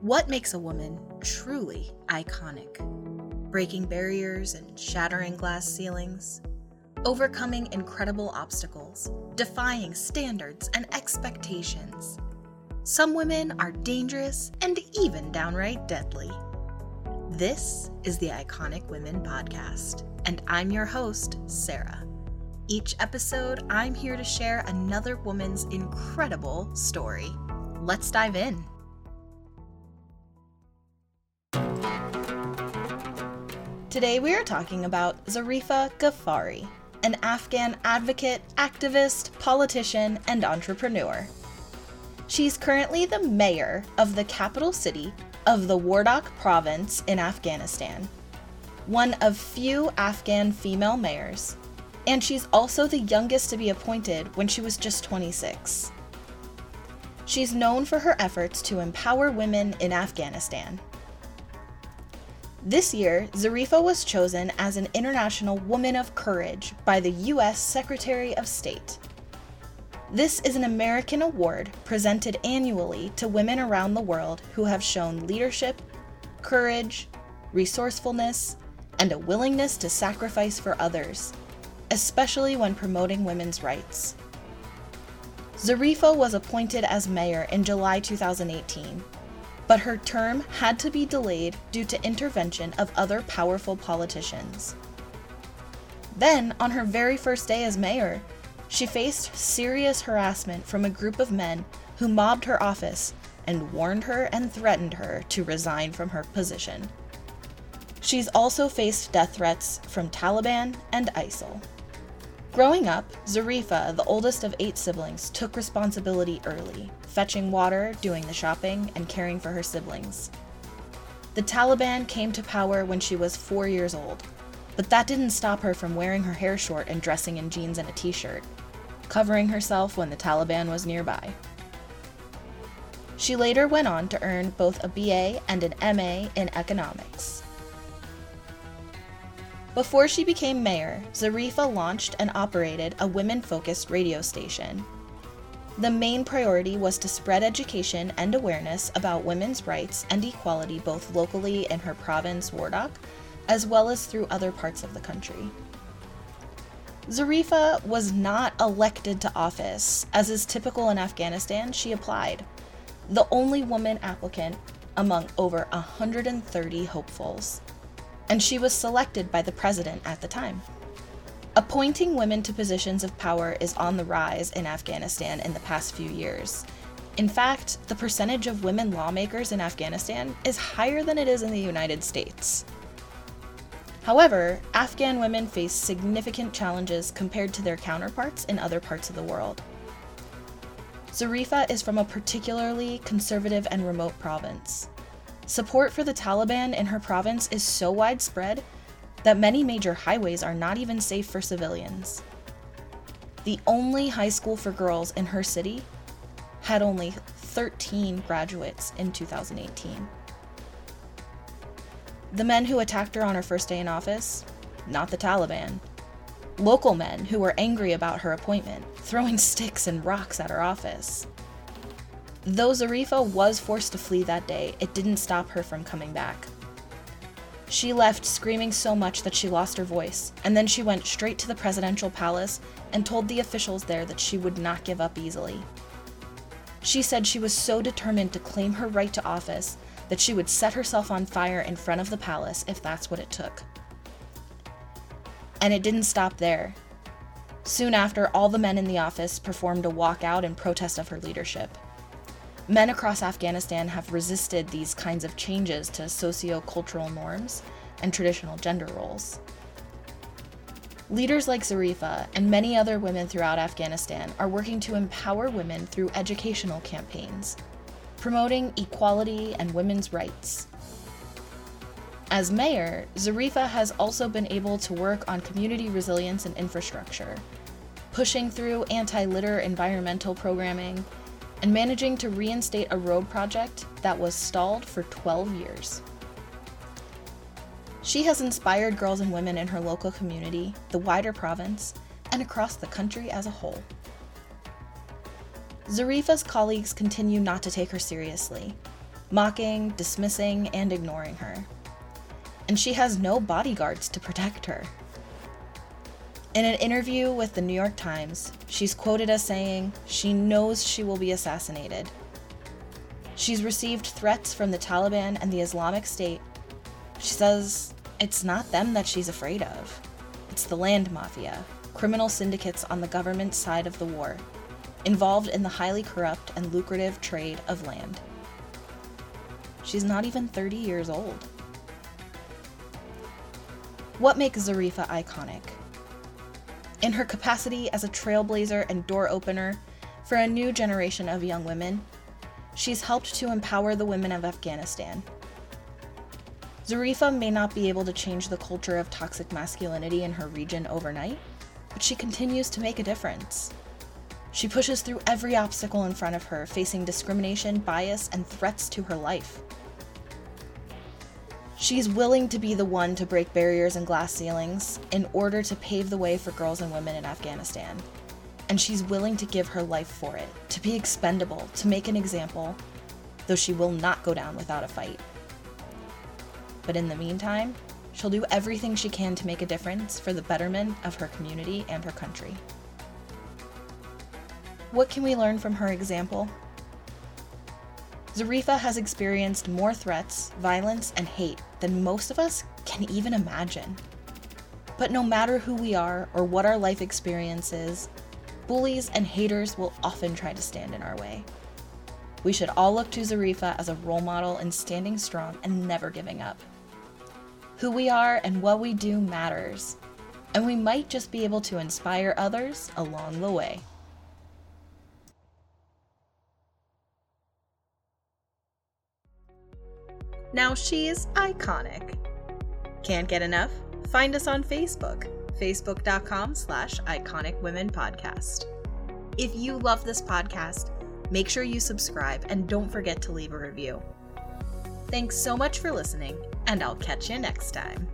What makes a woman truly iconic? Breaking barriers and shattering glass ceilings, overcoming incredible obstacles, defying standards and expectations. Some women are dangerous and even downright deadly. This is the Iconic Women Podcast, and I'm your host, Sarah. Each episode, I'm here to share another woman's incredible story. Let's dive in. Today we are talking about Zarifa Ghaffari, an Afghan advocate, activist, politician, and entrepreneur. She's currently the mayor of the capital city of the Wardak province in Afghanistan, one of few Afghan female mayors, and she's also the youngest to be appointed when she was just 26. She's known for her efforts to empower women in Afghanistan this year, Zarifa was chosen as an International Woman of Courage by the U.S. Secretary of State. This is an American award presented annually to women around the world who have shown leadership, courage, resourcefulness, and a willingness to sacrifice for others, especially when promoting women's rights. Zarifa was appointed as mayor in July 2018 but her term had to be delayed due to intervention of other powerful politicians. Then, on her very first day as mayor, she faced serious harassment from a group of men who mobbed her office and warned her and threatened her to resign from her position. She's also faced death threats from Taliban and ISIL. Growing up, Zarifa, the oldest of eight siblings, took responsibility early, fetching water, doing the shopping, and caring for her siblings. The Taliban came to power when she was four years old, but that didn't stop her from wearing her hair short and dressing in jeans and a t shirt, covering herself when the Taliban was nearby. She later went on to earn both a BA and an MA in economics. Before she became mayor, Zarifa launched and operated a women focused radio station. The main priority was to spread education and awareness about women's rights and equality both locally in her province, Wardak, as well as through other parts of the country. Zarifa was not elected to office. As is typical in Afghanistan, she applied. The only woman applicant among over 130 hopefuls and she was selected by the president at the time. Appointing women to positions of power is on the rise in Afghanistan in the past few years. In fact, the percentage of women lawmakers in Afghanistan is higher than it is in the United States. However, Afghan women face significant challenges compared to their counterparts in other parts of the world. Zarifa is from a particularly conservative and remote province. Support for the Taliban in her province is so widespread that many major highways are not even safe for civilians. The only high school for girls in her city had only 13 graduates in 2018. The men who attacked her on her first day in office, not the Taliban. Local men who were angry about her appointment, throwing sticks and rocks at her office. Though Zarifa was forced to flee that day, it didn't stop her from coming back. She left screaming so much that she lost her voice, and then she went straight to the presidential palace and told the officials there that she would not give up easily. She said she was so determined to claim her right to office that she would set herself on fire in front of the palace if that's what it took. And it didn't stop there. Soon after, all the men in the office performed a walkout in protest of her leadership. Men across Afghanistan have resisted these kinds of changes to socio-cultural norms and traditional gender roles. Leaders like Zarifa and many other women throughout Afghanistan are working to empower women through educational campaigns, promoting equality and women's rights. As mayor, Zarifa has also been able to work on community resilience and infrastructure, pushing through anti litter environmental programming and managing to reinstate a road project that was stalled for 12 years. She has inspired girls and women in her local community, the wider province, and across the country as a whole. Zarifa's colleagues continue not to take her seriously. mocking, dismissing, and ignoring her. And she has no bodyguards to protect her. In an interview with the New York Times, she's quoted as saying she knows she will be assassinated. She's received threats from the Taliban and the Islamic State. She says it's not them that she's afraid of, it's the land mafia, criminal syndicates on the government side of the war, involved in the highly corrupt and lucrative trade of land. She's not even 30 years old. What makes Zarifa iconic? In her capacity as a trailblazer and door opener for a new generation of young women, she's helped to empower the women of Afghanistan. Zarifa may not be able to change the culture of toxic masculinity in her region overnight, but she continues to make a difference. She pushes through every obstacle in front of her, facing discrimination, bias, and threats to her life. She's willing to be the one to break barriers and glass ceilings in order to pave the way for girls and women in Afghanistan. And she's willing to give her life for it, to be expendable, to make an example, though she will not go down without a fight. But in the meantime, she'll do everything she can to make a difference for the betterment of her community and her country. What can we learn from her example? Zarifa has experienced more threats, violence, and hate than most of us can even imagine. But no matter who we are or what our life experience is, bullies and haters will often try to stand in our way. We should all look to Zarifa as a role model in standing strong and never giving up. Who we are and what we do matters, and we might just be able to inspire others along the way. Now she's iconic. Can't get enough? Find us on Facebook, facebook.com slash iconic women podcast. If you love this podcast, make sure you subscribe and don't forget to leave a review. Thanks so much for listening, and I'll catch you next time.